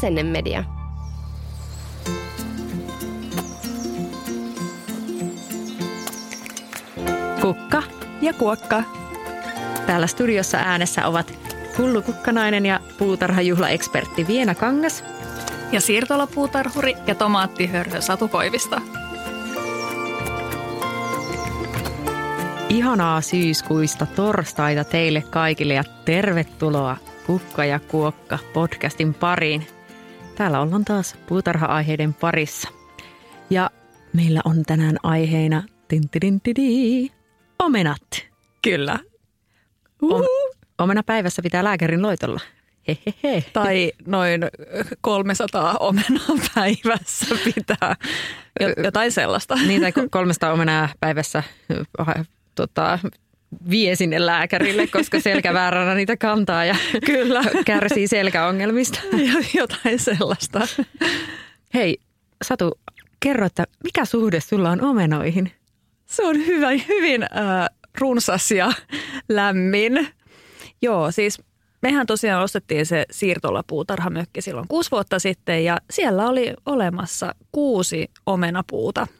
Asennemedia. Kukka ja kuokka. Täällä studiossa äänessä ovat Hullu Kukkanainen ja puutarhajuhlaekspertti Viena Kangas. Ja siirtolapuutarhuri ja tomaattihörhö Satu Koivista. Ihanaa syyskuista torstaita teille kaikille ja tervetuloa Kukka ja Kuokka podcastin pariin. Täällä ollaan taas puutarha-aiheiden parissa. Ja meillä on tänään aiheena omenat. Kyllä. Om, omena päivässä pitää lääkärin loitolla. Hehehe. Tai noin 300 omenaa päivässä pitää. Jotain sellaista. Niin, tai 300 omenaa päivässä tota, vie sinne lääkärille, koska selkävääränä niitä kantaa ja kyllä kärsii selkäongelmista. Jotain sellaista. Hei, Satu, kerro, että mikä suhde sulla on omenoihin? Se on hyvä, hyvin äh, runsas ja lämmin. Joo, siis mehän tosiaan ostettiin se siirtolapuutarhamökki silloin kuusi vuotta sitten ja siellä oli olemassa kuusi omenapuuta –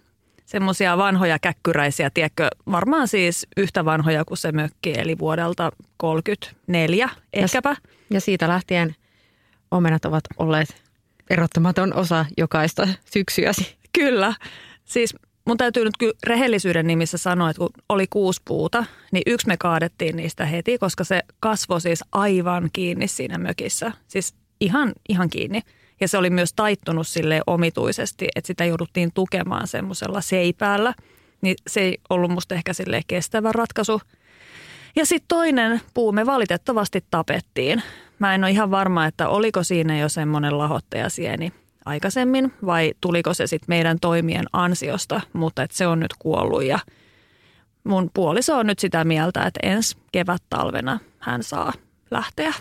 semmoisia vanhoja käkkyräisiä, tiedätkö, varmaan siis yhtä vanhoja kuin se mökki, eli vuodelta 34 ehkäpä. Ja, siitä lähtien omenat ovat olleet erottamaton osa jokaista syksyäsi. Kyllä. Siis mun täytyy nyt kyllä rehellisyyden nimissä sanoa, että kun oli kuusi puuta, niin yksi me kaadettiin niistä heti, koska se kasvoi siis aivan kiinni siinä mökissä. Siis ihan, ihan kiinni. Ja se oli myös taittunut sille omituisesti, että sitä jouduttiin tukemaan semmoisella seipäällä. Niin se ei ollut musta ehkä sille kestävä ratkaisu. Ja sitten toinen puu me valitettavasti tapettiin. Mä en ole ihan varma, että oliko siinä jo semmoinen lahottajasieni aikaisemmin vai tuliko se sitten meidän toimien ansiosta, mutta että se on nyt kuollut ja mun puoliso on nyt sitä mieltä, että ensi kevät talvena hän saa lähteä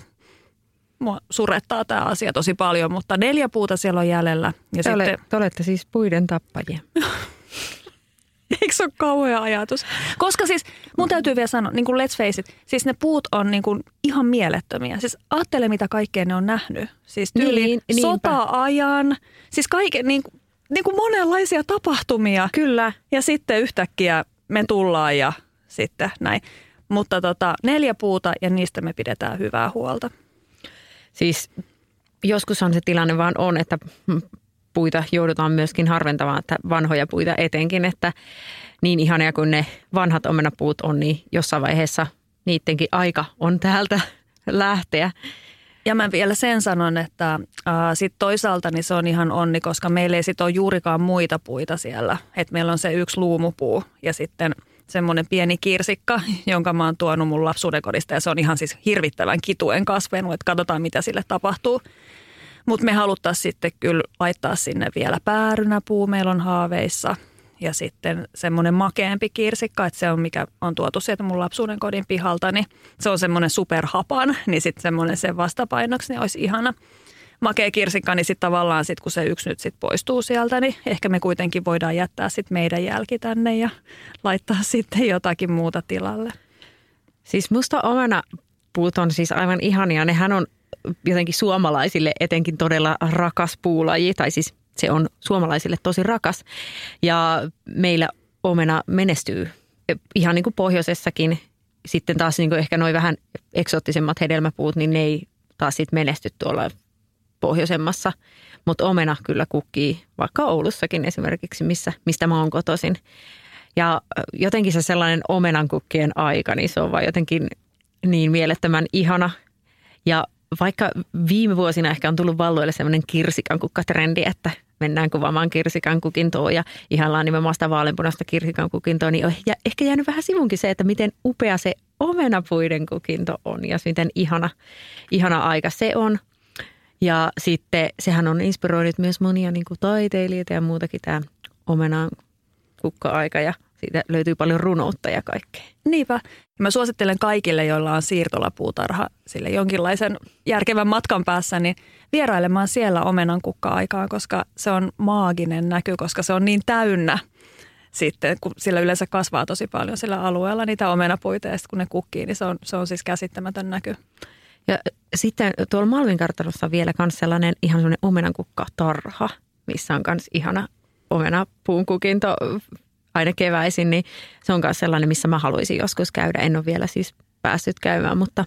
mua surettaa tämä asia tosi paljon, mutta neljä puuta siellä on jäljellä. Ja te, sitten... ole, te olette siis puiden tappajia. Eikö se ole kauhea ajatus? Koska siis mun täytyy vielä sanoa, niin kuin let's face it, siis ne puut on niin kuin ihan mielettömiä. Siis ajattele, mitä kaikkea ne on nähnyt. Siis tyyli niin, sota-ajan, siis kaiken, niin, niin kuin monenlaisia tapahtumia. Kyllä. Ja sitten yhtäkkiä me tullaan ja sitten näin. Mutta tota, neljä puuta ja niistä me pidetään hyvää huolta. Siis joskushan se tilanne vaan on, että puita joudutaan myöskin harventamaan, että vanhoja puita etenkin, että niin ihania kuin ne vanhat omenapuut on, niin jossain vaiheessa niidenkin aika on täältä lähteä. Ja mä vielä sen sanon, että äh, sit toisaalta niin se on ihan onni, koska meillä ei sit ole juurikaan muita puita siellä. Et meillä on se yksi luumupuu ja sitten – semmoinen pieni kirsikka, jonka mä oon tuonut mun lapsuuden kodista ja se on ihan siis hirvittävän kituen kasvenut, että katsotaan mitä sille tapahtuu. Mutta me haluttaisiin sitten kyllä laittaa sinne vielä päärynäpuu, meillä on haaveissa ja sitten semmoinen makeampi kirsikka, että se on mikä on tuotu sieltä mun lapsuuden kodin pihalta, niin se on semmoinen superhapan, niin sitten semmoinen sen vastapainoksi niin olisi ihana makea kirsikka, niin sitten tavallaan sit, kun se yksi nyt sit poistuu sieltä, niin ehkä me kuitenkin voidaan jättää sit meidän jälki tänne ja laittaa sitten jotakin muuta tilalle. Siis musta omana puut on siis aivan ihania. Nehän on jotenkin suomalaisille etenkin todella rakas puulaji, tai siis se on suomalaisille tosi rakas. Ja meillä omena menestyy ihan niin kuin pohjoisessakin. Sitten taas niin kuin ehkä noin vähän eksoottisemmat hedelmäpuut, niin ne ei taas sitten menesty tuolla pohjoisemmassa, mutta omena kyllä kukkii vaikka Oulussakin esimerkiksi, missä, mistä mä oon kotoisin. Ja jotenkin se sellainen omenan kukkien aika, niin se on vaan jotenkin niin mielettömän ihana. Ja vaikka viime vuosina ehkä on tullut valloille sellainen kirsikan kukkatrendi, että mennään kuvaamaan kirsikan kukintoa ja ihallaan nimenomaan sitä kirsikan kukintoa, niin on ehkä jäänyt vähän sivunkin se, että miten upea se omenapuiden kukinto on ja miten ihana, ihana aika se on. Ja sitten sehän on inspiroinut myös monia niin kuin taiteilijoita ja muutakin tämä omenaan kukka-aika ja siitä löytyy paljon runoutta ja kaikkea. Niinpä. Mä suosittelen kaikille, joilla on siirtolapuutarha sille jonkinlaisen järkevän matkan päässä, niin vierailemaan siellä omenan kukka-aikaan, koska se on maaginen näky, koska se on niin täynnä sitten, kun sillä yleensä kasvaa tosi paljon sillä alueella niitä omenapuita ja sitten kun ne kukkii, niin se on, se on siis käsittämätön näky. Ja sitten tuolla Malvin kartanossa on vielä myös sellainen ihan sellainen omenankukkatarha, missä on myös ihana omenapuun kukinto aina keväisin, niin se on myös sellainen, missä mä haluaisin joskus käydä. En ole vielä siis päässyt käymään, mutta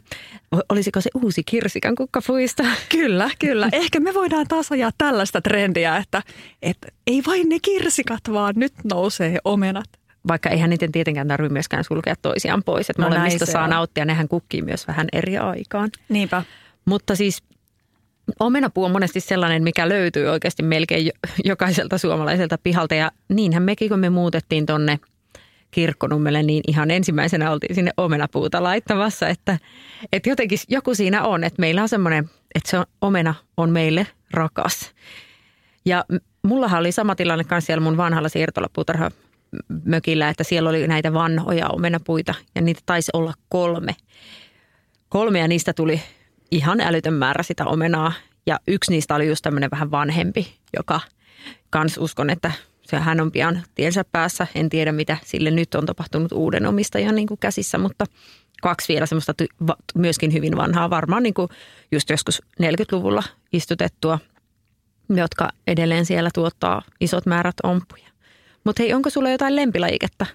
olisiko se uusi kirsikan kukkapuisto? Kyllä, kyllä. Ehkä me voidaan taas ajaa tällaista trendiä, että, että ei vain ne kirsikat, vaan nyt nousee omenat. Vaikka eihän niiden tietenkään tarvitse myöskään sulkea toisiaan pois, että no molemmista saa on. nauttia, nehän kukkii myös vähän eri aikaan. Niinpä. Mutta siis omenapuu on monesti sellainen, mikä löytyy oikeasti melkein jokaiselta suomalaiselta pihalta ja niinhän mekin, kun me muutettiin tonne – kirkkonummelle, niin ihan ensimmäisenä oltiin sinne omenapuuta laittamassa, että, että jotenkin joku siinä on, että meillä on semmoinen, että se on, omena on meille rakas. Ja mullahan oli sama tilanne kanssa siellä mun vanhalla siirtolapuutarha mökillä, että siellä oli näitä vanhoja omenapuita ja niitä taisi olla kolme. Kolme ja niistä tuli ihan älytön määrä sitä omenaa ja yksi niistä oli just tämmöinen vähän vanhempi, joka kans uskon, että se hän on pian tiensä päässä. En tiedä, mitä sille nyt on tapahtunut uuden omistajan niin kuin käsissä, mutta kaksi vielä semmoista myöskin hyvin vanhaa, varmaan niin kuin just joskus 40-luvulla istutettua, jotka edelleen siellä tuottaa isot määrät ompuja. Mutta hei, onko sulla jotain lempilajiketta?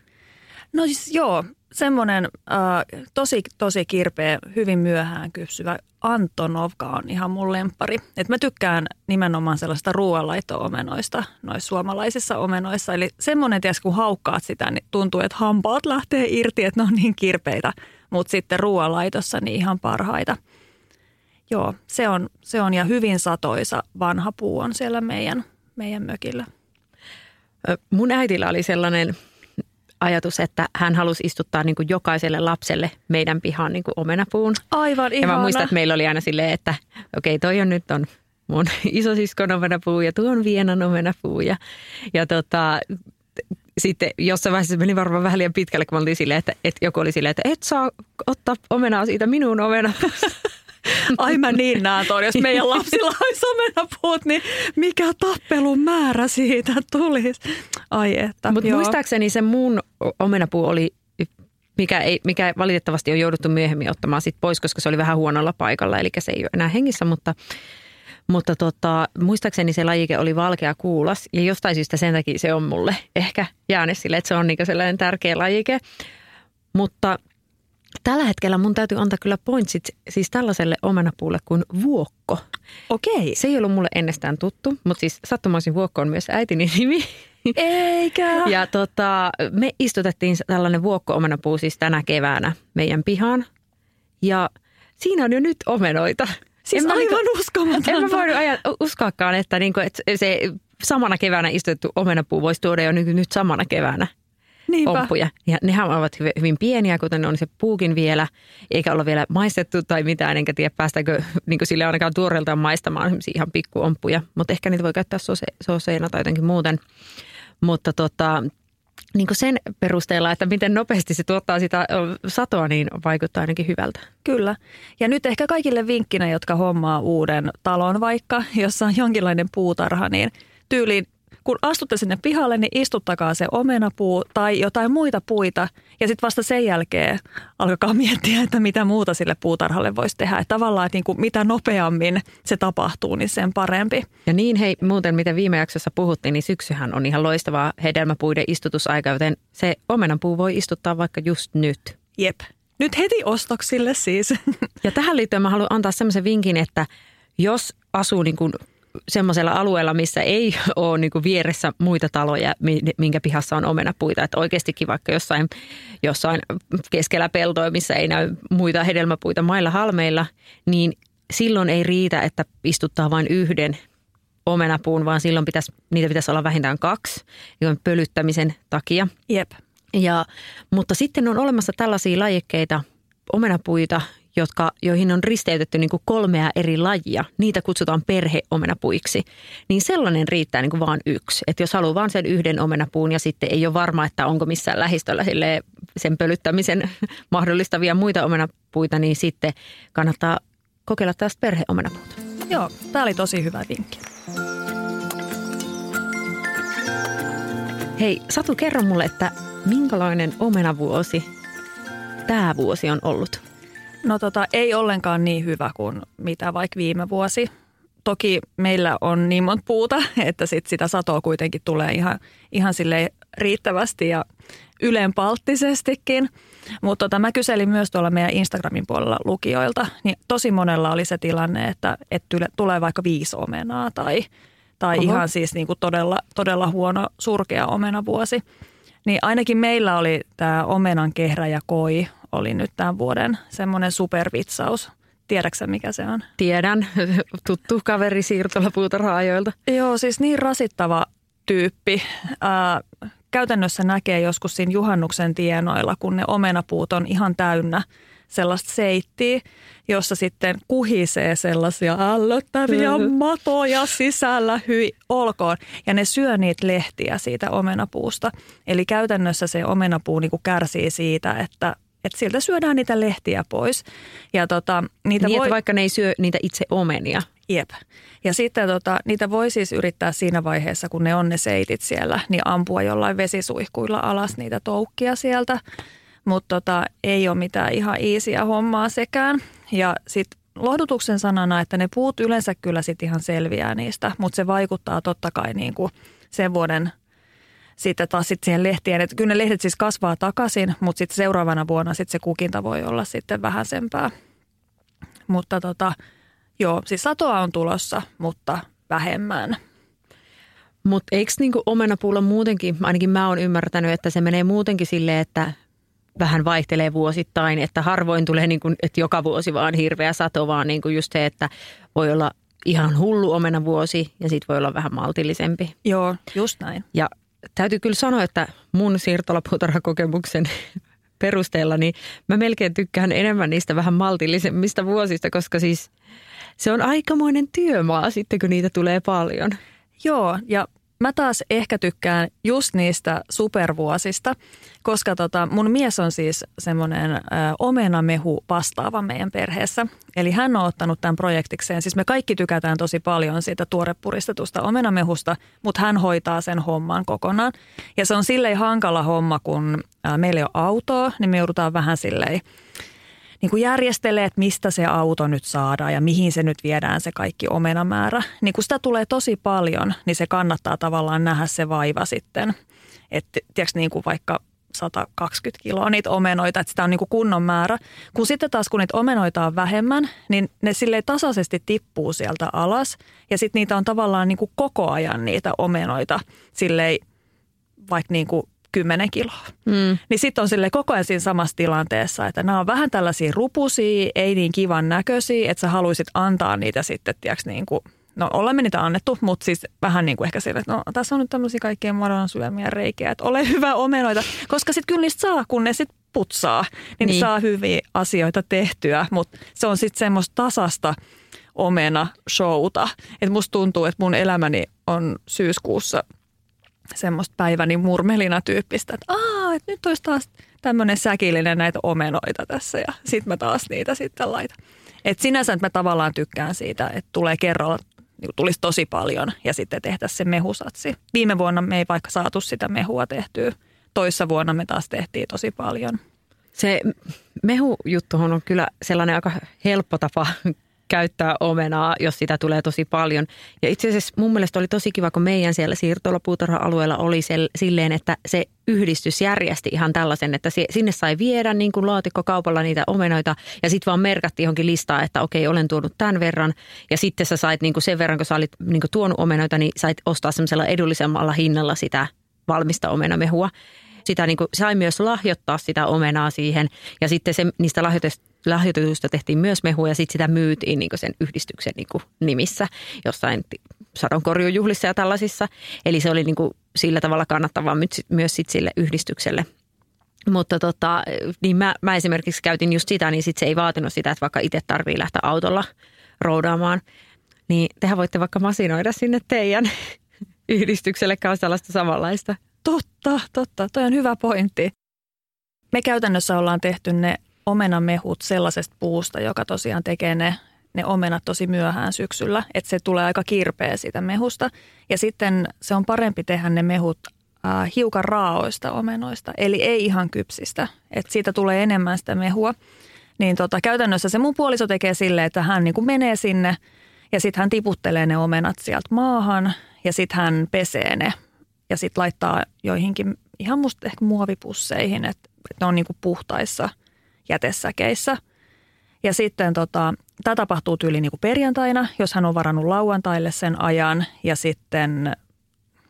No siis joo, semmoinen äh, tosi, tosi kirpeä, hyvin myöhään kysyvä Antonovka on ihan mun lempari. Et mä tykkään nimenomaan sellaista ruoanlaitto-omenoista noissa suomalaisissa omenoissa. Eli semmoinen, ties kun haukkaat sitä, niin tuntuu, että hampaat lähtee irti, että ne on niin kirpeitä. Mutta sitten ruoanlaitossa niin ihan parhaita. Joo, se on, se on ja hyvin satoisa vanha puu on siellä meidän, meidän mökillä. Mun äitillä oli sellainen ajatus, että hän halusi istuttaa niin kuin jokaiselle lapselle meidän pihaan niin kuin omenapuun. Aivan ihana. Ja mä muistan, että meillä oli aina silleen, että okei, okay, toi on nyt on mun isosiskon omenapuu ja tuo on Vienan omenapuu. Ja, ja tota, sitten jossain vaiheessa meni varmaan vähän liian pitkälle, kun mä oltiin silleen, että, että joku oli silleen, että et saa ottaa omenaa siitä minun omenapuusta. Ai mä niin näen toi, jos meidän lapsilla olisi omenapuut, niin mikä tappelun määrä siitä tulisi. Ai että, Mutta muistaakseni se mun omenapuu oli mikä, ei, mikä valitettavasti on jouduttu myöhemmin ottamaan sit pois, koska se oli vähän huonolla paikalla, eli se ei ole enää hengissä, mutta, mutta tota, muistaakseni se lajike oli valkea kuulas ja jostain syystä sen takia se on mulle ehkä jäänyt sille, että se on niinku sellainen tärkeä lajike. Mutta Tällä hetkellä mun täytyy antaa kyllä pointsit siis tällaiselle omenapuulle kuin vuokko. Okei. Se ei ollut mulle ennestään tuttu, mutta siis sattumaisin vuokko on myös äitini nimi. Eikä. Ja tota, me istutettiin tällainen vuokko-omenapuu siis tänä keväänä meidän pihaan. Ja siinä on jo nyt omenoita. Siis en aivan niinku, uskomatonta. En mä voinut uskoakaan, että, niinku, että se samana keväänä istutettu omenapuu voisi tuoda jo nyt, nyt samana keväänä Niinpä. omppuja. Ja nehän ovat hyvin pieniä, kuten on se puukin vielä, eikä olla vielä maistettu tai mitään, enkä tiedä päästäänkö niin sille ainakaan tuoreeltaan maistamaan ihan pikkuomppuja. Mutta ehkä niitä voi käyttää sose, soseina tai jotenkin muuten. Mutta tota, niin sen perusteella, että miten nopeasti se tuottaa sitä satoa, niin vaikuttaa ainakin hyvältä. Kyllä. Ja nyt ehkä kaikille vinkkinä, jotka hommaa uuden talon vaikka, jossa on jonkinlainen puutarha, niin tyyliin kun astutte sinne pihalle, niin istuttakaa se omenapuu tai jotain muita puita. Ja sitten vasta sen jälkeen alkakaa miettiä, että mitä muuta sille puutarhalle voisi tehdä. Että tavallaan, että niin kuin mitä nopeammin se tapahtuu, niin sen parempi. Ja niin hei, muuten mitä viime jaksossa puhuttiin, niin syksyhän on ihan loistavaa hedelmäpuiden istutusaika, joten se omenapuu voi istuttaa vaikka just nyt. Jep. Nyt heti ostoksille siis. Ja tähän liittyen mä haluan antaa semmoisen vinkin, että jos asuu niin kuin semmoisella alueella, missä ei ole niin vieressä muita taloja, minkä pihassa on omenapuita. Että oikeastikin vaikka jossain, jossain keskellä peltoa, missä ei näy muita hedelmäpuita mailla halmeilla, niin silloin ei riitä, että istuttaa vain yhden omenapuun, vaan silloin pitäisi, niitä pitäisi olla vähintään kaksi pölyttämisen takia. Jep. Ja, mutta sitten on olemassa tällaisia lajikkeita, omenapuita, jotka, joihin on risteytetty niin kuin kolmea eri lajia, niitä kutsutaan perheomenapuiksi, niin sellainen riittää niin kuin vaan yksi. Että jos haluaa vain sen yhden omenapuun ja sitten ei ole varma, että onko missään lähistöllä sen pölyttämisen mahdollistavia muita omenapuita, niin sitten kannattaa kokeilla tästä perheomenapuuta. Joo, tämä oli tosi hyvä vinkki. Hei, Satu, kerro mulle, että minkälainen omenavuosi tämä vuosi on ollut? No tota, ei ollenkaan niin hyvä kuin mitä vaikka viime vuosi. Toki meillä on niin monta puuta, että sit sitä satoa kuitenkin tulee ihan, ihan sille riittävästi ja ylenpalttisestikin. Mutta tota, mä kyselin myös tuolla meidän Instagramin puolella lukijoilta, niin tosi monella oli se tilanne, että, että tulee vaikka viisi omenaa tai, tai ihan siis niin kuin todella, todella huono surkea omenavuosi. Niin ainakin meillä oli tämä omenan kehrä ja koi oli nyt tämän vuoden semmoinen supervitsaus. Tiedätkö mikä se on? Tiedän, tuttu kaveri siirtolapuutarhaajoilta. Joo, siis niin rasittava tyyppi. Äh, käytännössä näkee joskus siinä juhannuksen tienoilla, kun ne omenapuut on ihan täynnä sellaista seittiä, jossa sitten kuhisee sellaisia ällöttäviä matoja sisällä, hyi olkoon. Ja ne syö niitä lehtiä siitä omenapuusta. Eli käytännössä se omenapuu niin kuin kärsii siitä, että että siltä syödään niitä lehtiä pois. Ja tota, niitä niin, voi... vaikka ne ei syö niitä itse omenia. Jep. Ja sitten tota, niitä voi siis yrittää siinä vaiheessa, kun ne on ne seitit siellä, niin ampua jollain vesisuihkuilla alas niitä toukkia sieltä. Mutta tota, ei ole mitään ihan iisiä hommaa sekään. Ja sitten lohdutuksen sanana, että ne puut yleensä kyllä sitten ihan selviää niistä, mutta se vaikuttaa totta kai niin kuin sen vuoden sitten taas sit siihen lehtien. Että kyllä ne lehdet siis kasvaa takaisin, mutta sitten seuraavana vuonna sitten se kukinta voi olla sitten vähäisempää. Mutta tota, joo, siis satoa on tulossa, mutta vähemmän. Mutta eikö niinku omenapuulla muutenkin, ainakin mä oon ymmärtänyt, että se menee muutenkin silleen, että vähän vaihtelee vuosittain, että harvoin tulee niin kuin, että joka vuosi vaan hirveä sato, vaan niin kuin just se, että voi olla ihan hullu omena vuosi ja sitten voi olla vähän maltillisempi. Joo, just näin. Ja täytyy kyllä sanoa, että mun siirtolapuutarhakokemuksen perusteella, niin mä melkein tykkään enemmän niistä vähän maltillisemmista vuosista, koska siis se on aikamoinen työmaa sitten, kun niitä tulee paljon. Joo, ja Mä taas ehkä tykkään just niistä supervuosista, koska tota, mun mies on siis semmoinen omenamehu vastaava meidän perheessä. Eli hän on ottanut tämän projektikseen. Siis me kaikki tykätään tosi paljon siitä tuorepuristetusta omenamehusta, mutta hän hoitaa sen homman kokonaan. Ja se on silleen hankala homma, kun meillä ei ole autoa, niin me joudutaan vähän silleen niin kuin järjestelee, että mistä se auto nyt saadaan ja mihin se nyt viedään se kaikki omenamäärä. Niin kun sitä tulee tosi paljon, niin se kannattaa tavallaan nähdä se vaiva sitten. Että tiedätkö, niin kuin vaikka 120 kiloa niitä omenoita, että sitä on niin kuin kunnon määrä. Kun sitten taas kun niitä omenoita on vähemmän, niin ne sille tasaisesti tippuu sieltä alas. Ja sitten niitä on tavallaan niin kuin koko ajan niitä omenoita silleen vaikka niin kuin 10 kiloa. Mm. Niin sitten on sille koko ajan siinä samassa tilanteessa, että nämä on vähän tällaisia rupusia, ei niin kivan näköisiä, että sä haluaisit antaa niitä sitten, tiedätkö, niin kuin, no olemme niitä annettu, mutta siis vähän niin kuin ehkä sille, että no tässä on nyt tämmöisiä kaikkien madon syömiä reikiä, että ole hyvä omenoita, koska sitten kyllä niistä saa, kun ne sitten putsaa, niin, niin. saa hyviä asioita tehtyä, mutta se on sitten semmoista tasasta omena showta. Että musta tuntuu, että mun elämäni on syyskuussa – semmoista päiväni murmelina tyyppistä, että Aa, että nyt olisi taas tämmöinen säkillinen näitä omenoita tässä ja sitten mä taas niitä sitten laitan. Et sinänsä että mä tavallaan tykkään siitä, että tulee kerralla, niin tulisi tosi paljon ja sitten tehtäisiin se mehusatsi. Viime vuonna me ei vaikka saatu sitä mehua tehtyä. Toissa vuonna me taas tehtiin tosi paljon. Se mehujuttuhan on kyllä sellainen aika helppo tapa käyttää omenaa, jos sitä tulee tosi paljon. Ja itse asiassa mun mielestä oli tosi kiva, kun meidän siellä siirtolapuutarha-alueella oli sel, silleen, että se yhdistys järjesti ihan tällaisen, että sinne sai viedä niin kuin laatikkokaupalla niitä omenoita ja sitten vaan merkattiin johonkin listaa, että okei, olen tuonut tämän verran. Ja sitten sä sait niin kuin sen verran, kun sä olit niin kuin tuonut omenoita, niin sait ostaa semmoisella edullisemmalla hinnalla sitä valmista omenamehua sitä niin kuin, sai myös lahjoittaa sitä omenaa siihen ja sitten se, niistä lahjoitusta tehtiin myös mehua ja sitten sitä myytiin niin sen yhdistyksen niin nimissä jossain sadonkorjujuhlissa ja tällaisissa. Eli se oli niin sillä tavalla kannattavaa myös sit sille yhdistykselle. Mutta tota, niin mä, mä esimerkiksi käytin just sitä, niin sit se ei vaatinut sitä, että vaikka itse tarvii lähteä autolla roudaamaan. Niin tehän voitte vaikka masinoida sinne teidän yhdistykselle kanssa tällaista samanlaista. Totta, totta. Toi on hyvä pointti. Me käytännössä ollaan tehty ne omenamehut sellaisesta puusta, joka tosiaan tekee ne, ne omenat tosi myöhään syksyllä. Että se tulee aika kirpeä siitä mehusta. Ja sitten se on parempi tehdä ne mehut äh, hiukan raaoista omenoista, eli ei ihan kypsistä. Että siitä tulee enemmän sitä mehua. Niin tota, käytännössä se mun puoliso tekee silleen, että hän niin kuin menee sinne ja sitten hän tiputtelee ne omenat sieltä maahan ja sitten hän pesee ne ja sitten laittaa joihinkin ihan musta ehkä muovipusseihin, että, että ne on niin kuin puhtaissa jätesäkeissä. Ja sitten tota, tämä tapahtuu tyyli niin kuin perjantaina, jos hän on varannut lauantaille sen ajan ja sitten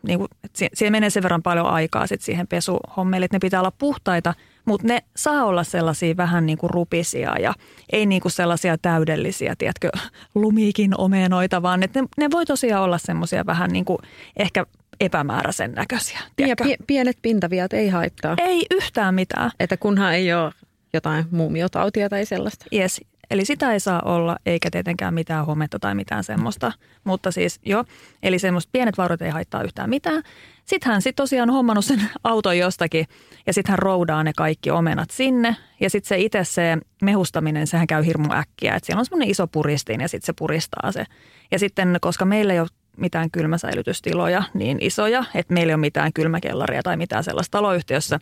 niin kuin, siihen menee sen verran paljon aikaa sit siihen pesuhommelle, että ne pitää olla puhtaita, mutta ne saa olla sellaisia vähän niin kuin rupisia ja ei niin kuin sellaisia täydellisiä, tiedätkö, lumiikin omenoita, vaan että ne, ne voi tosiaan olla semmoisia vähän niin kuin ehkä epämääräisen näköisiä. Tiedätkö? Ja pienet pintaviat ei haittaa. Ei yhtään mitään. Että kunhan ei ole jotain muumiotautia tai sellaista. Yes. Eli sitä ei saa olla, eikä tietenkään mitään hometta tai mitään semmoista. Mutta siis jo, eli semmoista pienet vaurot ei haittaa yhtään mitään. Sitten hän sitten tosiaan hommannut sen auton jostakin ja sitten hän roudaa ne kaikki omenat sinne. Ja sitten se itse se mehustaminen, sehän käy hirmu äkkiä. Että siellä on semmoinen iso puristin ja sitten se puristaa se. Ja sitten, koska meillä ei ole mitään kylmäsäilytystiloja niin isoja, että meillä ei ole mitään kylmäkellaria tai mitään sellaista taloyhtiössä,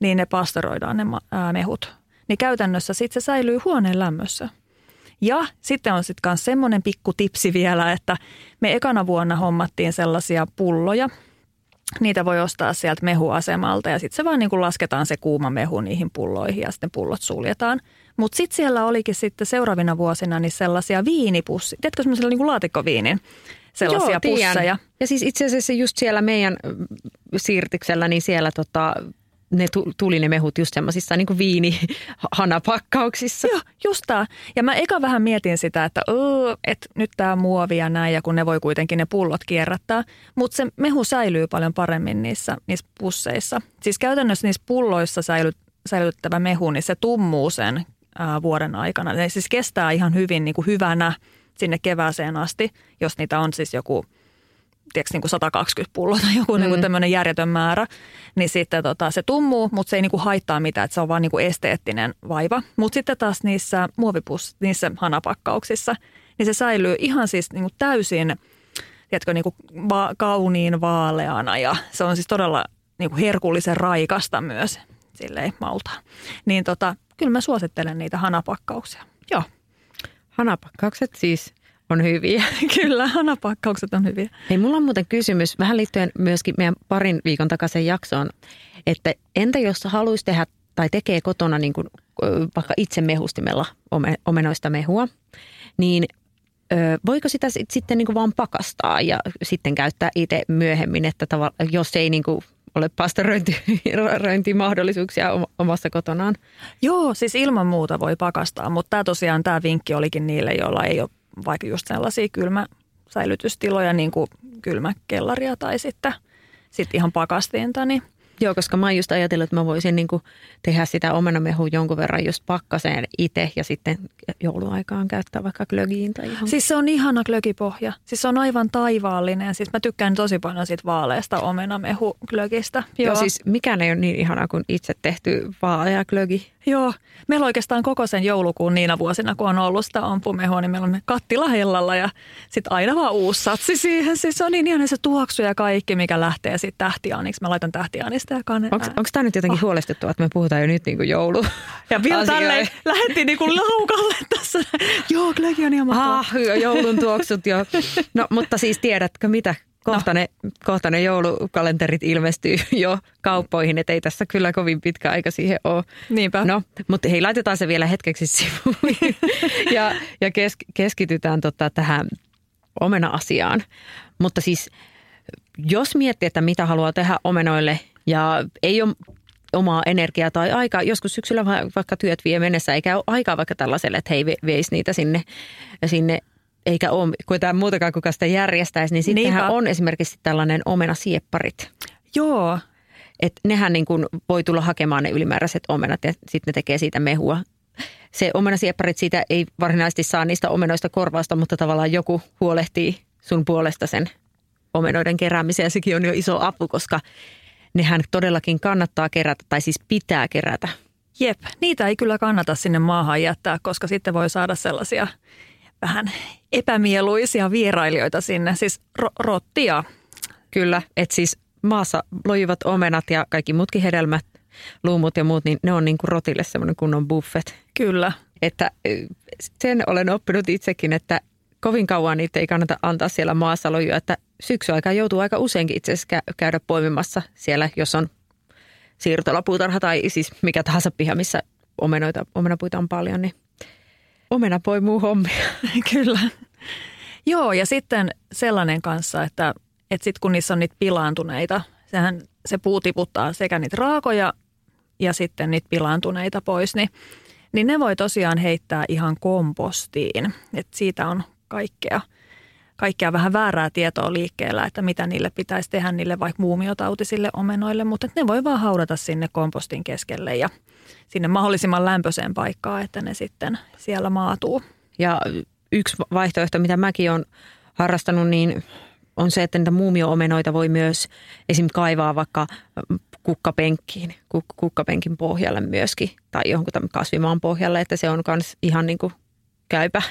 niin ne pastoroidaan ne mehut niin käytännössä sitten se säilyy huoneen lämmössä. Ja sitten on sitten myös semmoinen pikku tipsi vielä, että me ekana vuonna hommattiin sellaisia pulloja. Niitä voi ostaa sieltä mehuasemalta ja sitten se vaan niin kuin lasketaan se kuuma mehu niihin pulloihin ja sitten pullot suljetaan. Mutta sitten siellä olikin sitten seuraavina vuosina niin sellaisia viinipussi. Tiedätkö semmoisella niin kuin laatikkoviinin? sellaisia Joo, pusseja. Ja siis itse asiassa just siellä meidän siirtyksellä, niin siellä tota, ne tuli ne mehut just semmoisissa niin viinihanapakkauksissa. Joo, just tämä. Ja mä eka vähän mietin sitä, että, että nyt tämä muovi ja näin, ja kun ne voi kuitenkin ne pullot kierrättää. Mutta se mehu säilyy paljon paremmin niissä, niissä pusseissa. Siis käytännössä niissä pulloissa säilyt, säilyttävä mehu, niin se tummuu sen ää, vuoden aikana. Ne siis kestää ihan hyvin niin kuin hyvänä sinne kevääseen asti, jos niitä on siis joku – tiedätkö, niin kuin 120 pulloa tai joku mm. niin tämmöinen järjetön määrä, niin sitten tota, se tummuu, mutta se ei niin kuin haittaa mitään, että se on vaan niin kuin esteettinen vaiva. Mutta sitten taas niissä muovipus, niissä hanapakkauksissa, niin se säilyy ihan siis niin kuin täysin, tiedätkö, niin kuin va- kauniin vaaleana ja se on siis todella niin kuin herkullisen raikasta myös, silleen maulta. Niin tota, kyllä mä suosittelen niitä hanapakkauksia. Joo. Hanapakkaukset siis on hyviä. Kyllä, hanapakkaukset on hyviä. Hei, mulla on muuten kysymys vähän liittyen myöskin meidän parin viikon takaisin jaksoon, että entä jos haluaisi tehdä tai tekee kotona niin kuin, vaikka itse mehustimella omenoista mehua, niin voiko sitä sitten niin kuin vaan pakastaa ja sitten käyttää itse myöhemmin, että jos ei niin kuin ole pastoröintimahdollisuuksia omassa kotonaan? Joo, siis ilman muuta voi pakastaa, mutta tämä tosiaan tämä vinkki olikin niille, joilla ei ole vaikka just sellaisia kylmäsäilytystiloja, niin kuin kylmäkellaria tai sitten sit ihan pakastinta, niin Joo, koska mä oon just ajatellut, että mä voisin niin tehdä sitä omenamehua jonkun verran just pakkaseen itse ja sitten jouluaikaan käyttää vaikka glögiin tai ihan. Siis se on ihana glögipohja. Siis se on aivan taivaallinen. Siis mä tykkään tosi paljon siitä vaaleasta omenamehu glögistä. Joo. Joo, siis mikään ei ole niin ihana kuin itse tehty vaalea glögi. Joo, meillä oikeastaan koko sen joulukuun niinä vuosina, kun on ollut sitä ampumehua, niin meillä on kattila hellalla ja sitten aina vaan uusi satsi siihen. Siis se on niin ihana se tuoksu ja kaikki, mikä lähtee sitten tähtiaaniksi. Mä laitan tähtiaanista kanne. Onko tämä nyt jotenkin oh. huolestuttavaa, että me puhutaan jo nyt niin kuin joulu? Ja vielä tälle lähdettiin niin kuin laukalle tässä. Joo, glögi on ihan mahtavaa. Ah, joulun tuoksut jo. No, mutta siis tiedätkö mitä? Kohta, no. ne, kohta ne joulukalenterit ilmestyy jo kauppoihin, että ei tässä kyllä kovin pitkä aika siihen ole. Niinpä. No, mutta hei, laitetaan se vielä hetkeksi sivuun ja, ja kes, keskitytään tota tähän omena-asiaan. Mutta siis jos miettii, että mitä haluaa tehdä omenoille ja ei ole omaa energiaa tai aikaa, joskus syksyllä vaikka työt vie mennessä, eikä ole aikaa vaikka tällaiselle, että hei veisi niitä sinne, sinne eikä ole kuitenkaan muutakaan kuka sitä järjestäisi, niin sittenhän on esimerkiksi tällainen omenasiepparit. Joo. Et nehän niin kuin voi tulla hakemaan ne ylimääräiset omenat ja sitten ne tekee siitä mehua. Se omenasiepparit siitä ei varsinaisesti saa niistä omenoista korvausta, mutta tavallaan joku huolehtii sun puolesta sen omenoiden keräämiseen. Ja sekin on jo iso apu, koska nehän todellakin kannattaa kerätä tai siis pitää kerätä. Jep, niitä ei kyllä kannata sinne maahan jättää, koska sitten voi saada sellaisia vähän epämieluisia vierailijoita sinne, siis ro- rottia. Kyllä, että siis maassa lojuvat omenat ja kaikki muutkin hedelmät, luumut ja muut, niin ne on niin kuin rotille semmoinen kunnon buffet. Kyllä. että sen olen oppinut itsekin, että kovin kauan niitä ei kannata antaa siellä maassa lojua, että syksyaikaan joutuu aika useinkin itse asiassa käydä poimimassa siellä, jos on siirtolapuutarha tai siis mikä tahansa piha, missä omenoita, omenapuita on paljon, niin omena poimuu hommia. Kyllä. Joo, ja sitten sellainen kanssa, että, että sitten kun niissä on niitä pilaantuneita, sehän se puu tiputtaa sekä niitä raakoja ja sitten niitä pilaantuneita pois, niin, niin ne voi tosiaan heittää ihan kompostiin. Et siitä on kaikkea, kaikkea vähän väärää tietoa liikkeellä, että mitä niille pitäisi tehdä niille vaikka muumiotautisille omenoille, mutta ne voi vaan haudata sinne kompostin keskelle ja sinne mahdollisimman lämpöiseen paikkaan, että ne sitten siellä maatuu. Ja yksi vaihtoehto, mitä mäkin olen harrastanut, niin on se, että niitä muumio-omenoita voi myös esim. kaivaa vaikka kukkapenkkiin, kukkapenkin pohjalle myöskin tai johonkin kasvimaan pohjalle, että se on myös ihan niin kuin käypä.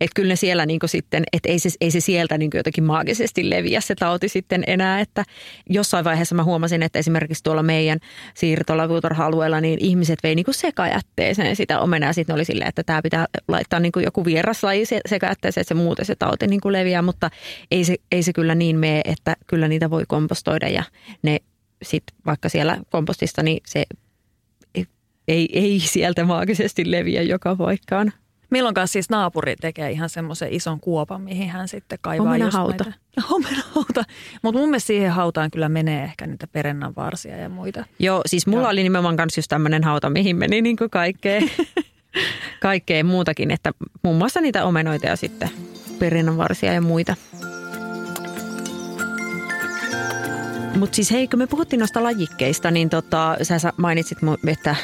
Että kyllä ne siellä niin sitten, että ei se, ei se sieltä niin jotenkin maagisesti leviä se tauti sitten enää. Että jossain vaiheessa mä huomasin, että esimerkiksi tuolla meidän siirtolavuutarha-alueella niin ihmiset vei niin sekajätteeseen sitä omenaa. Sitten oli silleen, että tämä pitää laittaa niin joku vieraslaji sekajätteeseen, että se muuten se tauti niin leviää. Mutta ei se, ei se kyllä niin mene, että kyllä niitä voi kompostoida ja ne sitten vaikka siellä kompostista, niin se ei, ei sieltä maagisesti leviä joka paikkaan. Milloinkaan siis naapuri tekee ihan semmoisen ison kuopan, mihin hän sitten kaivaa Omenahauta. Omenahauta. Mutta mun mielestä siihen hautaan kyllä menee ehkä niitä perennan varsia ja muita. Joo, siis mulla Joo. oli nimenomaan kanssa just tämmöinen hauta, mihin meni niin kuin kaikkea, kaikkea muutakin. Että muun muassa niitä omenoita ja sitten perennan varsia ja muita. Mutta siis hei, kun me puhuttiin noista lajikkeista, niin tota, sä mainitsit, että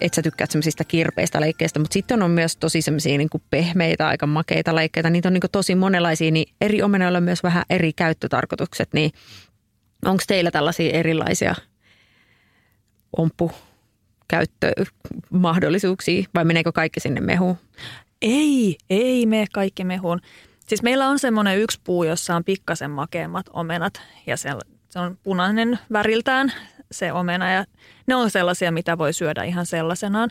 et sä tykkäät semmoisista kirpeistä leikkeistä, mutta sitten on myös tosi semmoisia niin pehmeitä, aika makeita leikkeitä. Niitä on niin tosi monenlaisia, niin eri omenoilla on myös vähän eri käyttötarkoitukset. Niin onko teillä tällaisia erilaisia ompu käyttömahdollisuuksia vai meneekö kaikki sinne mehuun? Ei, ei mene kaikki mehuun. Siis meillä on semmoinen yksi puu, jossa on pikkasen makeammat omenat ja se on punainen väriltään se omena ja ne on sellaisia, mitä voi syödä ihan sellaisenaan.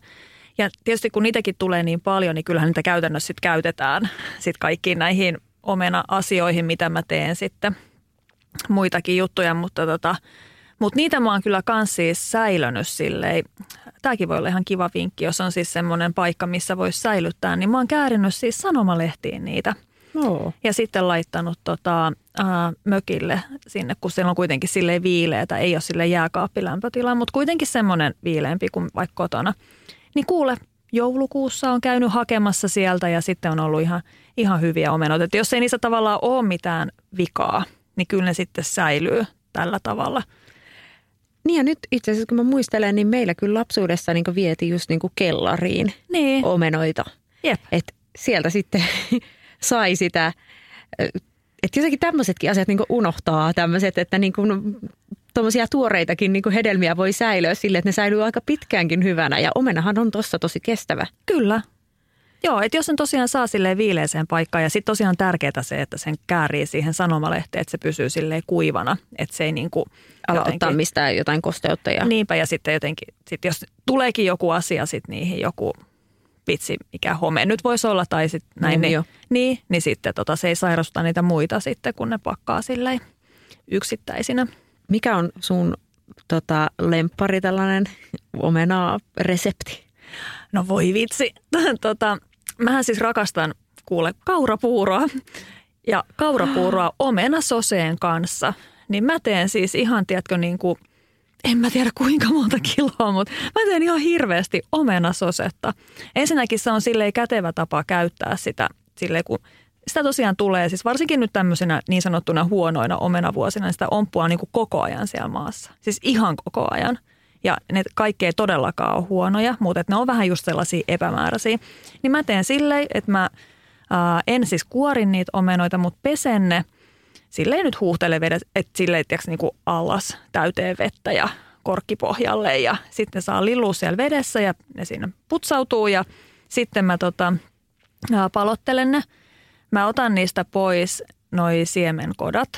Ja tietysti kun niitäkin tulee niin paljon, niin kyllähän niitä käytännössä sit käytetään sit kaikkiin näihin omena-asioihin, mitä mä teen sitten. Muitakin juttuja, mutta tota, mutta niitä mä oon kyllä kans siis säilönyt silleen. Tämäkin voi olla ihan kiva vinkki, jos on siis semmoinen paikka, missä voisi säilyttää. Niin mä oon käärinyt siis sanomalehtiin niitä – No. Ja sitten laittanut tota, äh, mökille sinne, kun siellä on kuitenkin silleen viileätä, ei ole sille jääkaappilämpötila, mutta kuitenkin semmoinen viileämpi kuin vaikka kotona. Niin kuule, joulukuussa on käynyt hakemassa sieltä ja sitten on ollut ihan, ihan hyviä omenoita. Että jos ei niissä tavallaan ole mitään vikaa, niin kyllä ne sitten säilyy tällä tavalla. Niin ja nyt itse asiassa kun mä muistelen, niin meillä kyllä lapsuudessa niin vieti just niin kellariin niin. omenoita. Jep. Et sieltä sitten sai sitä, että jotenkin tämmöisetkin asiat niin unohtaa tämmöiset, että niin kuin tuommoisia tuoreitakin niin hedelmiä voi säilyä sille, että ne säilyy aika pitkäänkin hyvänä. Ja omenahan on tuossa tosi kestävä. Kyllä. Joo, että jos sen tosiaan saa sille viileeseen paikkaan ja sitten tosiaan tärkeää se, että sen käärii siihen sanomalehteen, että se pysyy sille kuivana, että se ei niin kuin Ala jotenkin, ottaa mistään jotain kosteutta. Ja... Niinpä ja sitten jotenkin, sit jos tuleekin joku asia sitten niihin joku vitsi, mikä home nyt voisi olla tai sitten näin. Niin, niin, niin sitten tota, se ei sairastuta niitä muita sitten, kun ne pakkaa silleen yksittäisinä. Mikä on sun tota, lemppari tällainen omena-resepti? No voi vitsi. tota, mähän siis rakastan, kuule, kaurapuuroa. Ja kaurapuuroa omenasoseen kanssa. Niin mä teen siis ihan, tiedätkö, niin kuin – en mä tiedä kuinka monta kiloa, mutta mä teen ihan hirveästi omenasosetta. Ensinnäkin se on silleen kätevä tapa käyttää sitä, silleen kun sitä tosiaan tulee, siis varsinkin nyt tämmöisenä niin sanottuna huonoina omenavuosina, niin sitä omppua niin kuin koko ajan siellä maassa. Siis ihan koko ajan. Ja ne kaikki ei todellakaan ole huonoja, mutta ne on vähän just sellaisia epämääräisiä. Niin mä teen silleen, että mä ää, en siis kuorin niitä omenoita, mutta pesen ne – silleen nyt huuhtelee vedet, että silleen tiiäks, niin kuin alas täyteen vettä ja korkkipohjalle ja sitten saa lillua siellä vedessä ja ne siinä putsautuu ja sitten mä tota, palottelen ne. Mä otan niistä pois noi siemenkodat,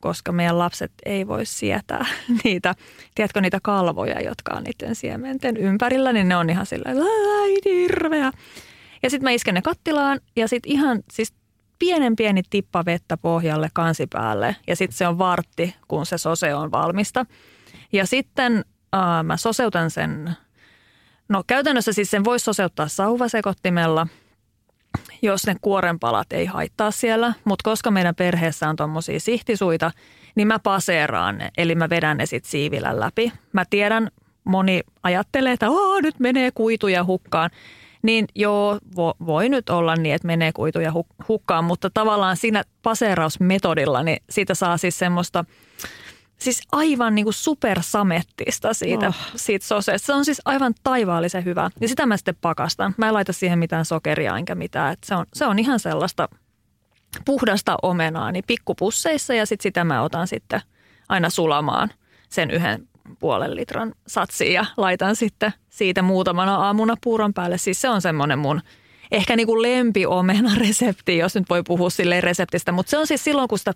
koska meidän lapset ei voi sietää niitä, tiedätkö niitä kalvoja, jotka on niiden siementen ympärillä, niin ne on ihan silleen, hirveä. Ja sitten mä isken ne kattilaan ja sitten ihan siis pienen pieni tippa vettä pohjalle kansipäälle ja sitten se on vartti, kun se sose on valmista. Ja sitten äh, mä soseutan sen, no käytännössä siis sen voisi soseuttaa sauvasekottimella, jos ne kuorenpalat ei haittaa siellä, mutta koska meidän perheessä on tuommoisia sihtisuita, niin mä paseeraan ne, eli mä vedän ne sitten siivillä läpi. Mä tiedän, moni ajattelee, että nyt menee kuituja hukkaan. Niin joo, vo, voi nyt olla niin, että menee kuituja hukkaan, mutta tavallaan siinä paseerausmetodilla, niin siitä saa siis semmoista – siis aivan niin kuin supersamettista siitä, oh. siitä soseesta. Se on siis aivan taivaallisen hyvä. Ja sitä mä sitten pakastan. Mä en laita siihen mitään sokeria enkä mitään. Et se, on, se on ihan sellaista puhdasta omenaa niin pikkupusseissa ja sitten sitä mä otan sitten aina sulamaan sen yhden puolen litran satsiin ja laitan sitten siitä muutamana aamuna puuron päälle. Siis se on semmoinen mun ehkä niin kuin lempiomena resepti, jos nyt voi puhua sille reseptistä, mutta se on siis silloin, kun sitä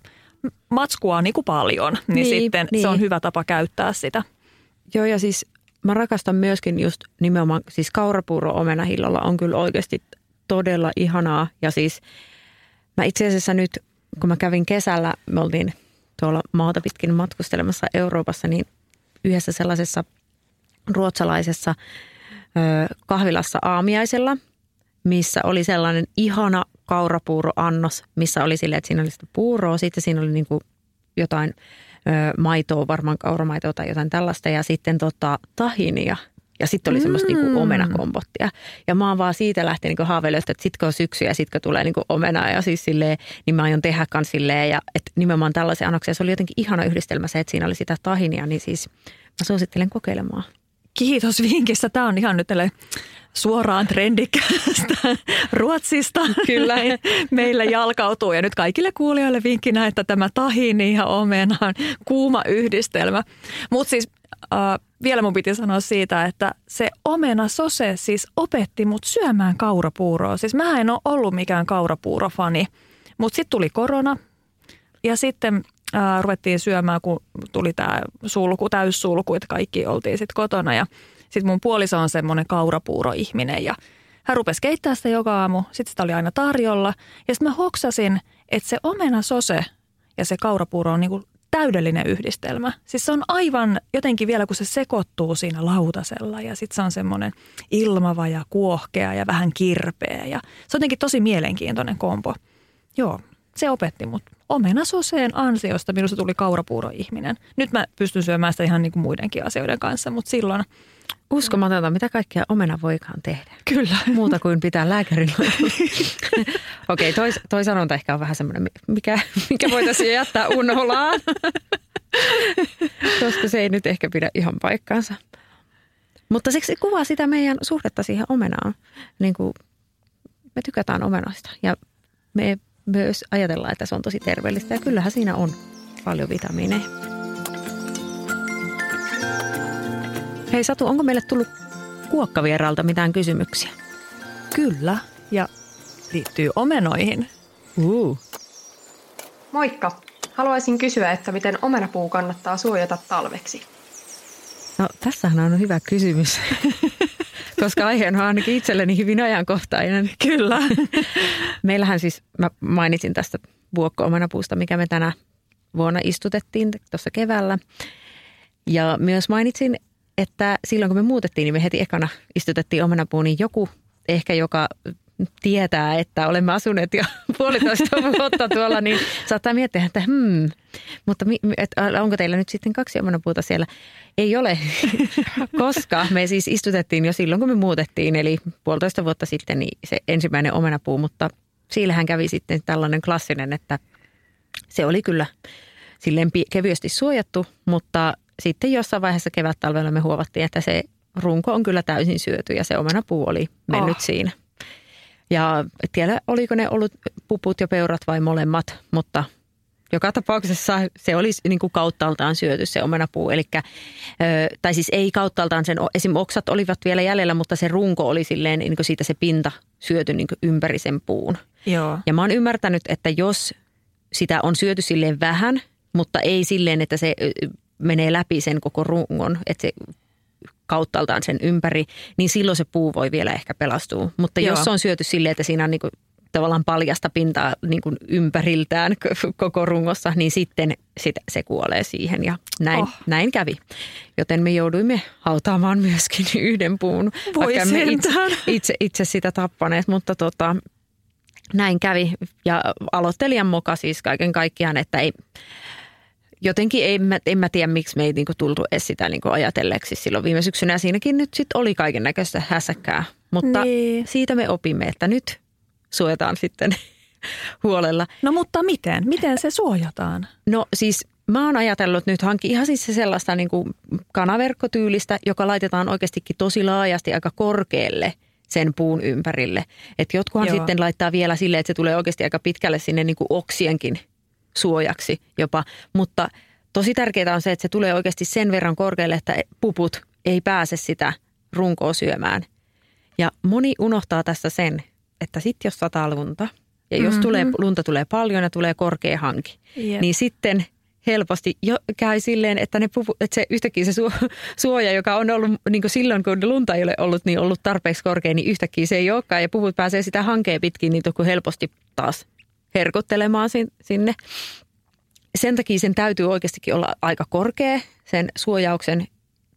matskua niin kuin paljon, niin, niin sitten niin. se on hyvä tapa käyttää sitä. Joo ja siis mä rakastan myöskin just nimenomaan, siis kaurapuuro omenahillolla on kyllä oikeasti todella ihanaa. Ja siis mä itse asiassa nyt, kun mä kävin kesällä, me oltiin tuolla maata pitkin matkustelemassa Euroopassa, niin yhdessä sellaisessa ruotsalaisessa ö, kahvilassa aamiaisella, missä oli sellainen ihana kaurapuuroannos, missä oli silleen, että siinä oli sitä puuroa, sitten siinä oli niin kuin jotain ö, maitoa, varmaan kauramaitoa tai jotain tällaista ja sitten tota, tahinia ja sitten oli mm. semmoista niinku omenakompottia. Ja mä oon vaan siitä lähtenyt niinku haaveilemaan, että sitkö on syksy ja sitkö tulee niinku omenaa ja siis silleen, niin mä aion tehdä kans silleen. Ja että nimenomaan tällaisen annoksen, se oli jotenkin ihana yhdistelmä se, että siinä oli sitä tahinia, niin siis mä suosittelen kokeilemaan. Kiitos vinkistä. Tämä on ihan nyt suoraan trendikästä Ruotsista. Kyllä. Meillä jalkautuu ja nyt kaikille kuulijoille vinkkinä, että tämä tahini ja omena on kuuma yhdistelmä. Mutta siis äh, vielä mun piti sanoa siitä, että se omena sose siis opetti mut syömään kaurapuuroa. Siis mä en ole ollut mikään kaurapuurofani, mutta sitten tuli korona ja sitten äh, ruvettiin syömään, kun tuli tämä sulku, täyssulku, että kaikki oltiin sitten kotona ja sitten mun puoliso on semmoinen kaurapuuroihminen ja hän rupesi keittää sitä joka aamu. Sitten sitä oli aina tarjolla. Ja sitten mä hoksasin, että se omena sose ja se kaurapuuro on niinku täydellinen yhdistelmä. Siis se on aivan jotenkin vielä, kun se sekoittuu siinä lautasella ja sitten se on semmoinen ilmava ja kuohkea ja vähän kirpeä. Ja se on jotenkin tosi mielenkiintoinen kompo. Joo, se opetti mut omenasoseen ansiosta minusta tuli kaurapuuroihminen. Nyt mä pystyn syömään sitä ihan niin kuin muidenkin asioiden kanssa, mutta silloin – Uskomatonta, mitä kaikkea omena voikaan tehdä. Kyllä. Muuta kuin pitää lääkärin Okei, okay, toi, toi sanonta ehkä on vähän semmoinen, mikä, mikä voitaisiin jättää unholaan. Koska se ei nyt ehkä pidä ihan paikkaansa. Mutta siksi kuvaa sitä meidän suhdetta siihen omenaan. Niin kuin me tykätään omenasta ja me myös ajatellaan, että se on tosi terveellistä. Ja kyllähän siinä on paljon vitamiineja. Hei Satu, onko meille tullut kuokkavieraalta mitään kysymyksiä? Kyllä, ja liittyy omenoihin. Uh. Moikka! Haluaisin kysyä, että miten omenapuu kannattaa suojata talveksi? No tässähän on hyvä kysymys, koska aihe on ainakin itselleni hyvin ajankohtainen. Kyllä. Meillähän siis, mä mainitsin tästä vuokko-omenapuusta, mikä me tänä vuonna istutettiin tuossa keväällä. Ja myös mainitsin, että silloin kun me muutettiin, niin me heti ekana istutettiin omenapuun, niin joku ehkä, joka tietää, että olemme asuneet jo puolitoista vuotta tuolla, niin saattaa miettiä, että hmm, mutta mi, et, onko teillä nyt sitten kaksi omenapuuta siellä? Ei ole, koska me siis istutettiin jo silloin, kun me muutettiin, eli puolitoista vuotta sitten niin se ensimmäinen omenapuu, mutta siillähän kävi sitten tällainen klassinen, että se oli kyllä silleen kevyesti suojattu, mutta sitten jossain vaiheessa kevät-talvella me huomattiin, että se runko on kyllä täysin syöty ja se omenapuu oli mennyt oh. siinä. Ja tiedä, oliko ne ollut puput ja peurat vai molemmat, mutta joka tapauksessa se oli niin kuin kauttaaltaan syöty se omenapuu. Elikkä, tai siis ei kauttaaltaan, sen, esim. oksat olivat vielä jäljellä, mutta se runko oli silleen niin kuin siitä se pinta syöty niin kuin ympäri sen puun. Joo. Ja mä oon ymmärtänyt, että jos sitä on syöty silleen vähän, mutta ei silleen, että se menee läpi sen koko rungon, että se kauttaaltaan sen ympäri, niin silloin se puu voi vielä ehkä pelastua. Mutta Joo. jos se on syöty silleen, että siinä on niin kuin tavallaan paljasta pintaa niin kuin ympäriltään koko rungossa, niin sitten sit se kuolee siihen ja näin, oh. näin kävi. Joten me jouduimme hautaamaan myöskin yhden puun, Voi vaikka me itse, itse, itse sitä tappaneet, mutta tota, näin kävi. Ja aloittelijan moka siis kaiken kaikkiaan, että ei, jotenkin en mä, en mä tiedä, miksi me ei niinku tultu edes sitä niinku ajatelleeksi silloin viime syksynä. Ja siinäkin nyt sitten oli kaiken näköistä hässäkkää. Mutta niin. siitä me opimme, että nyt suojataan sitten huolella. No mutta miten? Miten se suojataan? No siis mä oon ajatellut nyt hankki ihan siis sellaista niin kuin kanaverkkotyylistä, joka laitetaan oikeastikin tosi laajasti aika korkealle sen puun ympärille. Että jotkuhan Joo. sitten laittaa vielä silleen, että se tulee oikeasti aika pitkälle sinne niin kuin oksienkin suojaksi jopa. Mutta tosi tärkeää on se, että se tulee oikeasti sen verran korkealle, että puput ei pääse sitä runkoa syömään. Ja moni unohtaa tässä sen, että sitten jos sataa lunta ja jos mm-hmm. tulee, lunta tulee paljon ja tulee korkea hanki, yep. niin sitten helposti jo käy silleen, että, ne pupu, että se yhtäkkiä se suoja, joka on ollut niin kuin silloin, kun lunta ei ole ollut, niin ollut tarpeeksi korkea, niin yhtäkkiä se ei olekaan ja puvut pääsee sitä hankeen pitkin niin kuin helposti taas herkuttelemaan sinne. Sen takia sen täytyy oikeastikin olla aika korkea sen suojauksen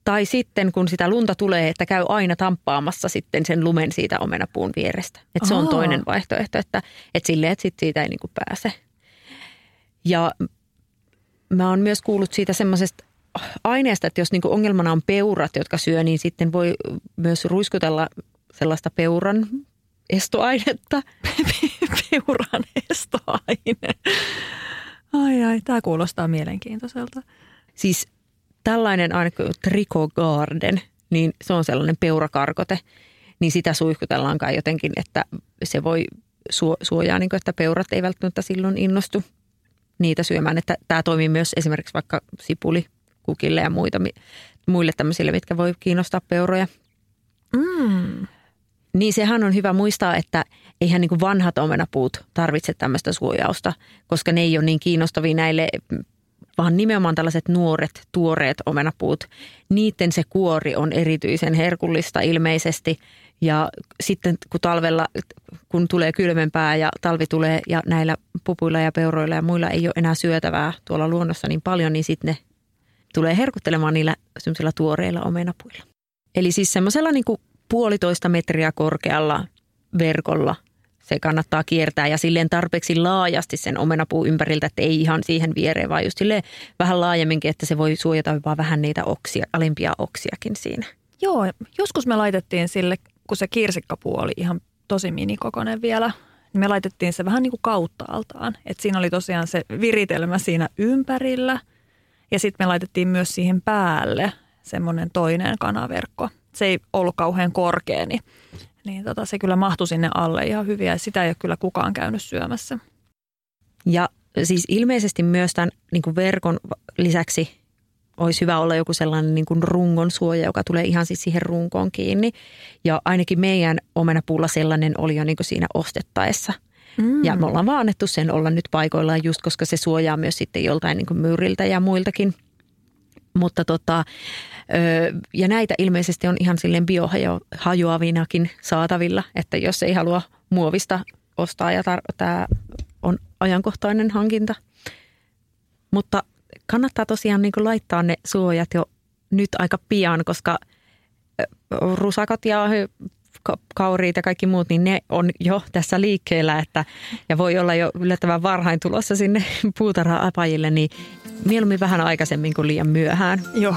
tai sitten kun sitä lunta tulee, että käy aina tamppaamassa sitten sen lumen siitä omenapuun vierestä. Että se on toinen vaihtoehto, että, että silleen, että sit siitä ei niin kuin pääse. Ja mä oon myös kuullut siitä semmoisesta aineesta, että jos niin kuin ongelmana on peurat, jotka syö, niin sitten voi myös ruiskutella sellaista peuran estoainetta. peuran estoaine. Ai ai, tämä kuulostaa mielenkiintoiselta. Siis tällainen aina kuin Trico Garden, niin se on sellainen peurakarkote, niin sitä suihkutellaan kai jotenkin, että se voi suojaa, niin kuin, että peurat ei välttämättä silloin innostu niitä syömään. Että tämä toimii myös esimerkiksi vaikka sipuli kukille ja muita, muille tämmöisille, mitkä voi kiinnostaa peuroja. Mm. Niin sehän on hyvä muistaa, että eihän niin kuin vanhat omenapuut tarvitse tämmöistä suojausta, koska ne ei ole niin kiinnostavia näille vaan nimenomaan tällaiset nuoret, tuoreet omenapuut. Niiden se kuori on erityisen herkullista ilmeisesti. Ja sitten kun talvella, kun tulee kylmempää ja talvi tulee ja näillä pupuilla ja peuroilla ja muilla ei ole enää syötävää tuolla luonnossa niin paljon, niin sitten ne tulee herkuttelemaan niillä semmoisilla tuoreilla omenapuilla. Eli siis semmoisella niin puolitoista metriä korkealla verkolla – se kannattaa kiertää ja silleen tarpeeksi laajasti sen omenapuun ympäriltä, että ei ihan siihen viereen, vaan just vähän laajemminkin, että se voi suojata jopa vähän niitä oksia, alimpia oksiakin siinä. Joo, joskus me laitettiin sille, kun se kirsikkapuu oli ihan tosi minikokoinen vielä, niin me laitettiin se vähän niin kuin kauttaaltaan. Että siinä oli tosiaan se viritelmä siinä ympärillä ja sitten me laitettiin myös siihen päälle semmoinen toinen kanaverkko. Se ei ollut kauhean korkea, niin niin tota, se kyllä mahtui sinne alle ihan hyvin ja sitä ei ole kyllä kukaan käynyt syömässä. Ja siis ilmeisesti myös tämän niin kuin verkon lisäksi olisi hyvä olla joku sellainen niin kuin rungon suoja, joka tulee ihan siis siihen runkoon kiinni. Ja ainakin meidän omenapuulla sellainen oli jo niin kuin siinä ostettaessa. Mm. Ja me ollaan vaan annettu sen olla nyt paikoillaan just, koska se suojaa myös sitten joltain niin kuin myyriltä ja muiltakin. Mutta tota, ja näitä ilmeisesti on ihan silleen biohajoavinakin saatavilla, että jos ei halua muovista ostaa ja tar- tämä on ajankohtainen hankinta. Mutta kannattaa tosiaan niin kuin laittaa ne suojat jo nyt aika pian, koska rusakat ja kauriit ja kaikki muut, niin ne on jo tässä liikkeellä, että, ja voi olla jo yllättävän varhain tulossa sinne puutarha-apajille, niin mieluummin vähän aikaisemmin kuin liian myöhään. Joo,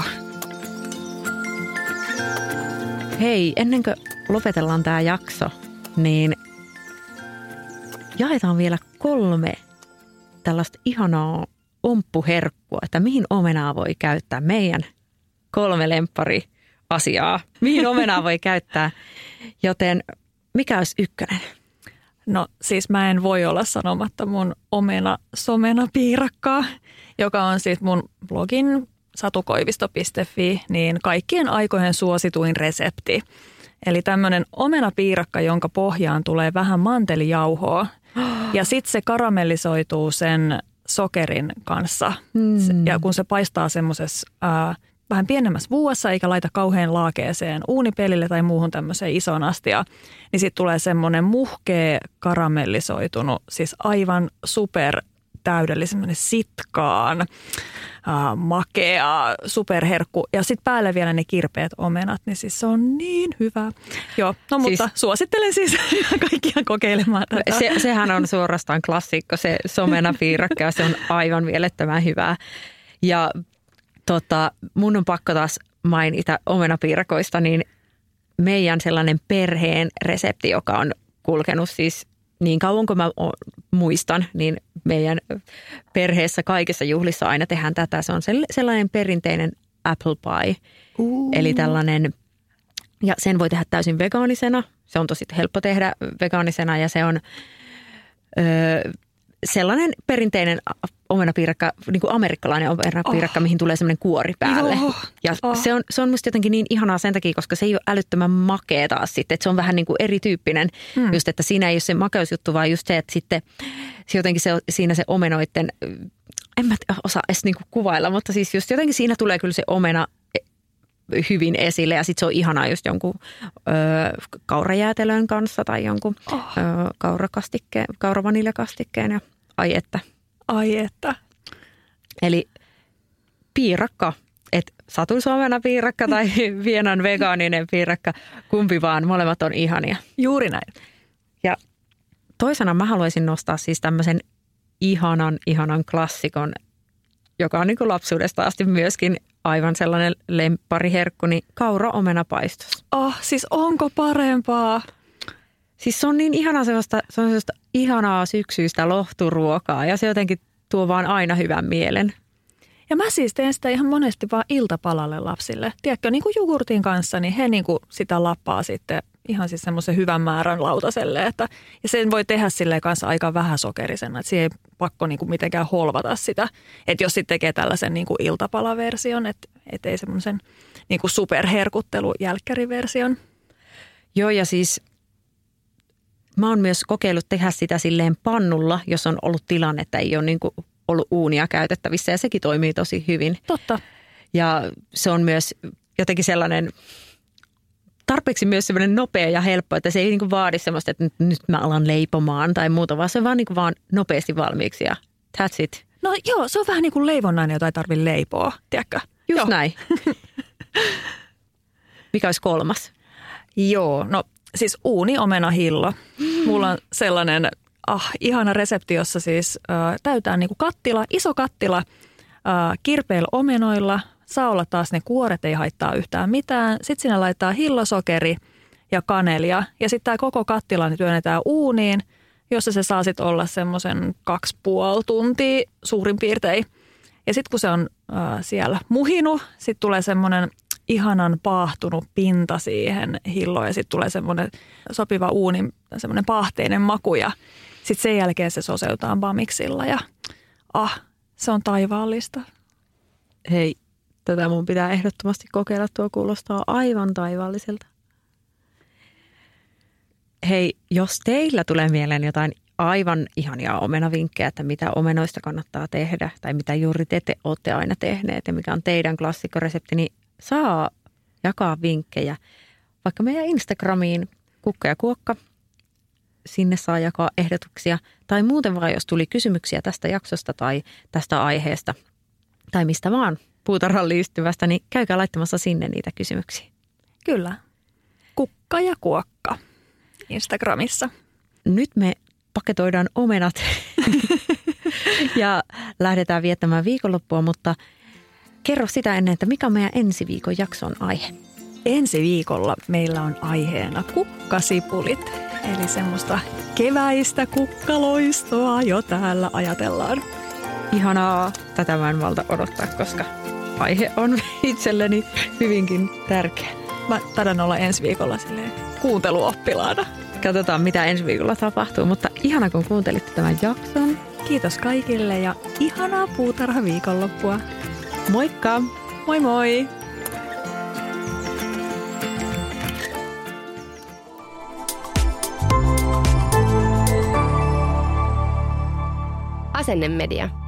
Hei, ennen kuin lopetellaan tämä jakso, niin jaetaan vielä kolme tällaista ihanaa omppuherkkua, että mihin omenaa voi käyttää meidän kolme lemppari asiaa. Mihin omenaa voi käyttää, joten mikä olisi ykkönen? No siis mä en voi olla sanomatta mun omena somena piirakkaa, joka on siis mun blogin satukoivisto.fi, niin kaikkien aikojen suosituin resepti. Eli tämmöinen omenapiirakka, jonka pohjaan tulee vähän mantelijauhoa ja sitten se karamellisoituu sen sokerin kanssa. Mm. Ja kun se paistaa semmoisessa vähän pienemmässä vuossa eikä laita kauhean laakeeseen uunipelille tai muuhun tämmöiseen isoon astiaan, niin sitten tulee semmoinen muhkea karamellisoitunut, siis aivan super täydellisen sitkaan, äh, makea, superherkku ja sitten päälle vielä ne kirpeät omenat, niin siis se on niin hyvä. Joo, no siis, mutta suosittelen siis kaikkia kokeilemaan tätä. Se, sehän on suorastaan klassikko, se somena piirakka ja se on aivan mielettömän hyvää. Ja tota, mun on pakko taas mainita omenapiirakoista, niin meidän sellainen perheen resepti, joka on kulkenut siis niin kauan kuin mä muistan, niin meidän perheessä kaikissa juhlissa aina tehdään tätä. Se on sellainen perinteinen apple pie, uh. eli tällainen, ja sen voi tehdä täysin vegaanisena. Se on tosi helppo tehdä vegaanisena ja se on öö, sellainen perinteinen omenapiirakka, niin kuin amerikkalainen omenapiirakka, oh. mihin tulee semmoinen kuori päälle. Oh. Ja oh. se on, se on musta jotenkin niin ihanaa sen takia, koska se ei ole älyttömän makea taas sitten. Että se on vähän niin kuin erityyppinen, hmm. just että siinä ei ole se makeusjuttu, vaan just se, että sitten se jotenkin se, siinä se omenoiden, en mä osaa edes niin kuin kuvailla, mutta siis just jotenkin siinä tulee kyllä se omena hyvin esille ja sitten se on ihanaa just jonkun ö, kaurajäätelön kanssa tai jonkun oh. ö, kaurakastikkeen, kauravaniljakastikkeen ja ai että. Ai että. Eli piirakka, että satun suomena piirakka tai vienan vegaaninen piirakka, kumpi vaan, molemmat on ihania. Juuri näin. Ja toisena mä haluaisin nostaa siis tämmöisen ihanan, ihanan klassikon, joka on niin kuin lapsuudesta asti myöskin aivan sellainen lemppariherkku, niin kaura omenapaistos. Oh, siis onko parempaa? Siis se on niin ihana sellaista, se on sellaista ihanaa syksyistä lohturuokaa ja se jotenkin tuo vaan aina hyvän mielen. Ja mä siis teen sitä ihan monesti vaan iltapalalle lapsille. Tiedätkö, niin kuin jogurtin kanssa, niin he niin kuin sitä lappaa sitten ihan siis semmoisen hyvän määrän lautaselle. Että, ja sen voi tehdä silleen kanssa aika vähän sokerisena, että siihen ei pakko niin kuin mitenkään holvata sitä. Että jos sitten tekee tällaisen niin kuin iltapalaversion, että et ei semmoisen niin kuin superherkuttelu jälkkäriversion. Joo ja siis mä oon myös kokeillut tehdä sitä silleen pannulla, jos on ollut tilanne, että ei ole niin kuin ollut uunia käytettävissä ja sekin toimii tosi hyvin. Totta. Ja se on myös jotenkin sellainen tarpeeksi myös semmoinen nopea ja helppo, että se ei niin kuin vaadi semmoista, että nyt mä alan leipomaan tai muuta, vaan se on vaan, niin kuin vaan nopeasti valmiiksi ja that's it. No joo, se on vähän niin kuin leivonnainen, jota ei tarvitse leipoa, tiedätkö? Just joo. näin. Mikä olisi kolmas? Joo, no siis uuni omena hillo. Mulla on sellainen ah, ihana resepti, jossa siis äh, täytään niin kuin kattila, iso kattila äh, kirpeillä omenoilla – Saa olla taas ne kuoret, ei haittaa yhtään mitään. Sitten sinne laittaa hillosokeri ja kanelia. Ja sitten tämä koko kattila niin työnnetään uuniin, jossa se saa sitten olla semmoisen kaksi puoli tuntia suurin piirtein. Ja sitten kun se on äh, siellä muhinu, sitten tulee semmoinen ihanan paahtunut pinta siihen hilloon ja sitten tulee semmoinen sopiva uuni, semmoinen paahteinen maku ja sitten sen jälkeen se soseutaan bamiksilla ja ah, se on taivaallista. Hei, Tätä mun pitää ehdottomasti kokeilla, tuo kuulostaa aivan taivaalliselta. Hei, jos teillä tulee mieleen jotain aivan ihania omenavinkkejä, että mitä omenoista kannattaa tehdä tai mitä juuri te, te olette aina tehneet ja mikä on teidän klassikkoresepti, niin saa jakaa vinkkejä vaikka meidän Instagramiin kukka ja kuokka. Sinne saa jakaa ehdotuksia tai muuten vaan, jos tuli kysymyksiä tästä jaksosta tai tästä aiheesta tai mistä vaan, puutarhan liittyvästä, niin käykää laittamassa sinne niitä kysymyksiä. Kyllä. Kukka ja kuokka Instagramissa. Nyt me paketoidaan omenat ja lähdetään viettämään viikonloppua, mutta kerro sitä ennen, että mikä on meidän ensi viikon jakson aihe. Ensi viikolla meillä on aiheena kukkasipulit, eli semmoista keväistä kukkaloistoa jo täällä ajatellaan. Ihanaa, tätä mä en valta odottaa, koska aihe on itselleni hyvinkin tärkeä. Mä taidan olla ensi viikolla kuunteluoppilaana. Katsotaan, mitä ensi viikolla tapahtuu, mutta ihana kun kuuntelitte tämän jakson. Kiitos kaikille ja ihanaa puutarha viikonloppua. Moikka! Moi moi! Asennemedia.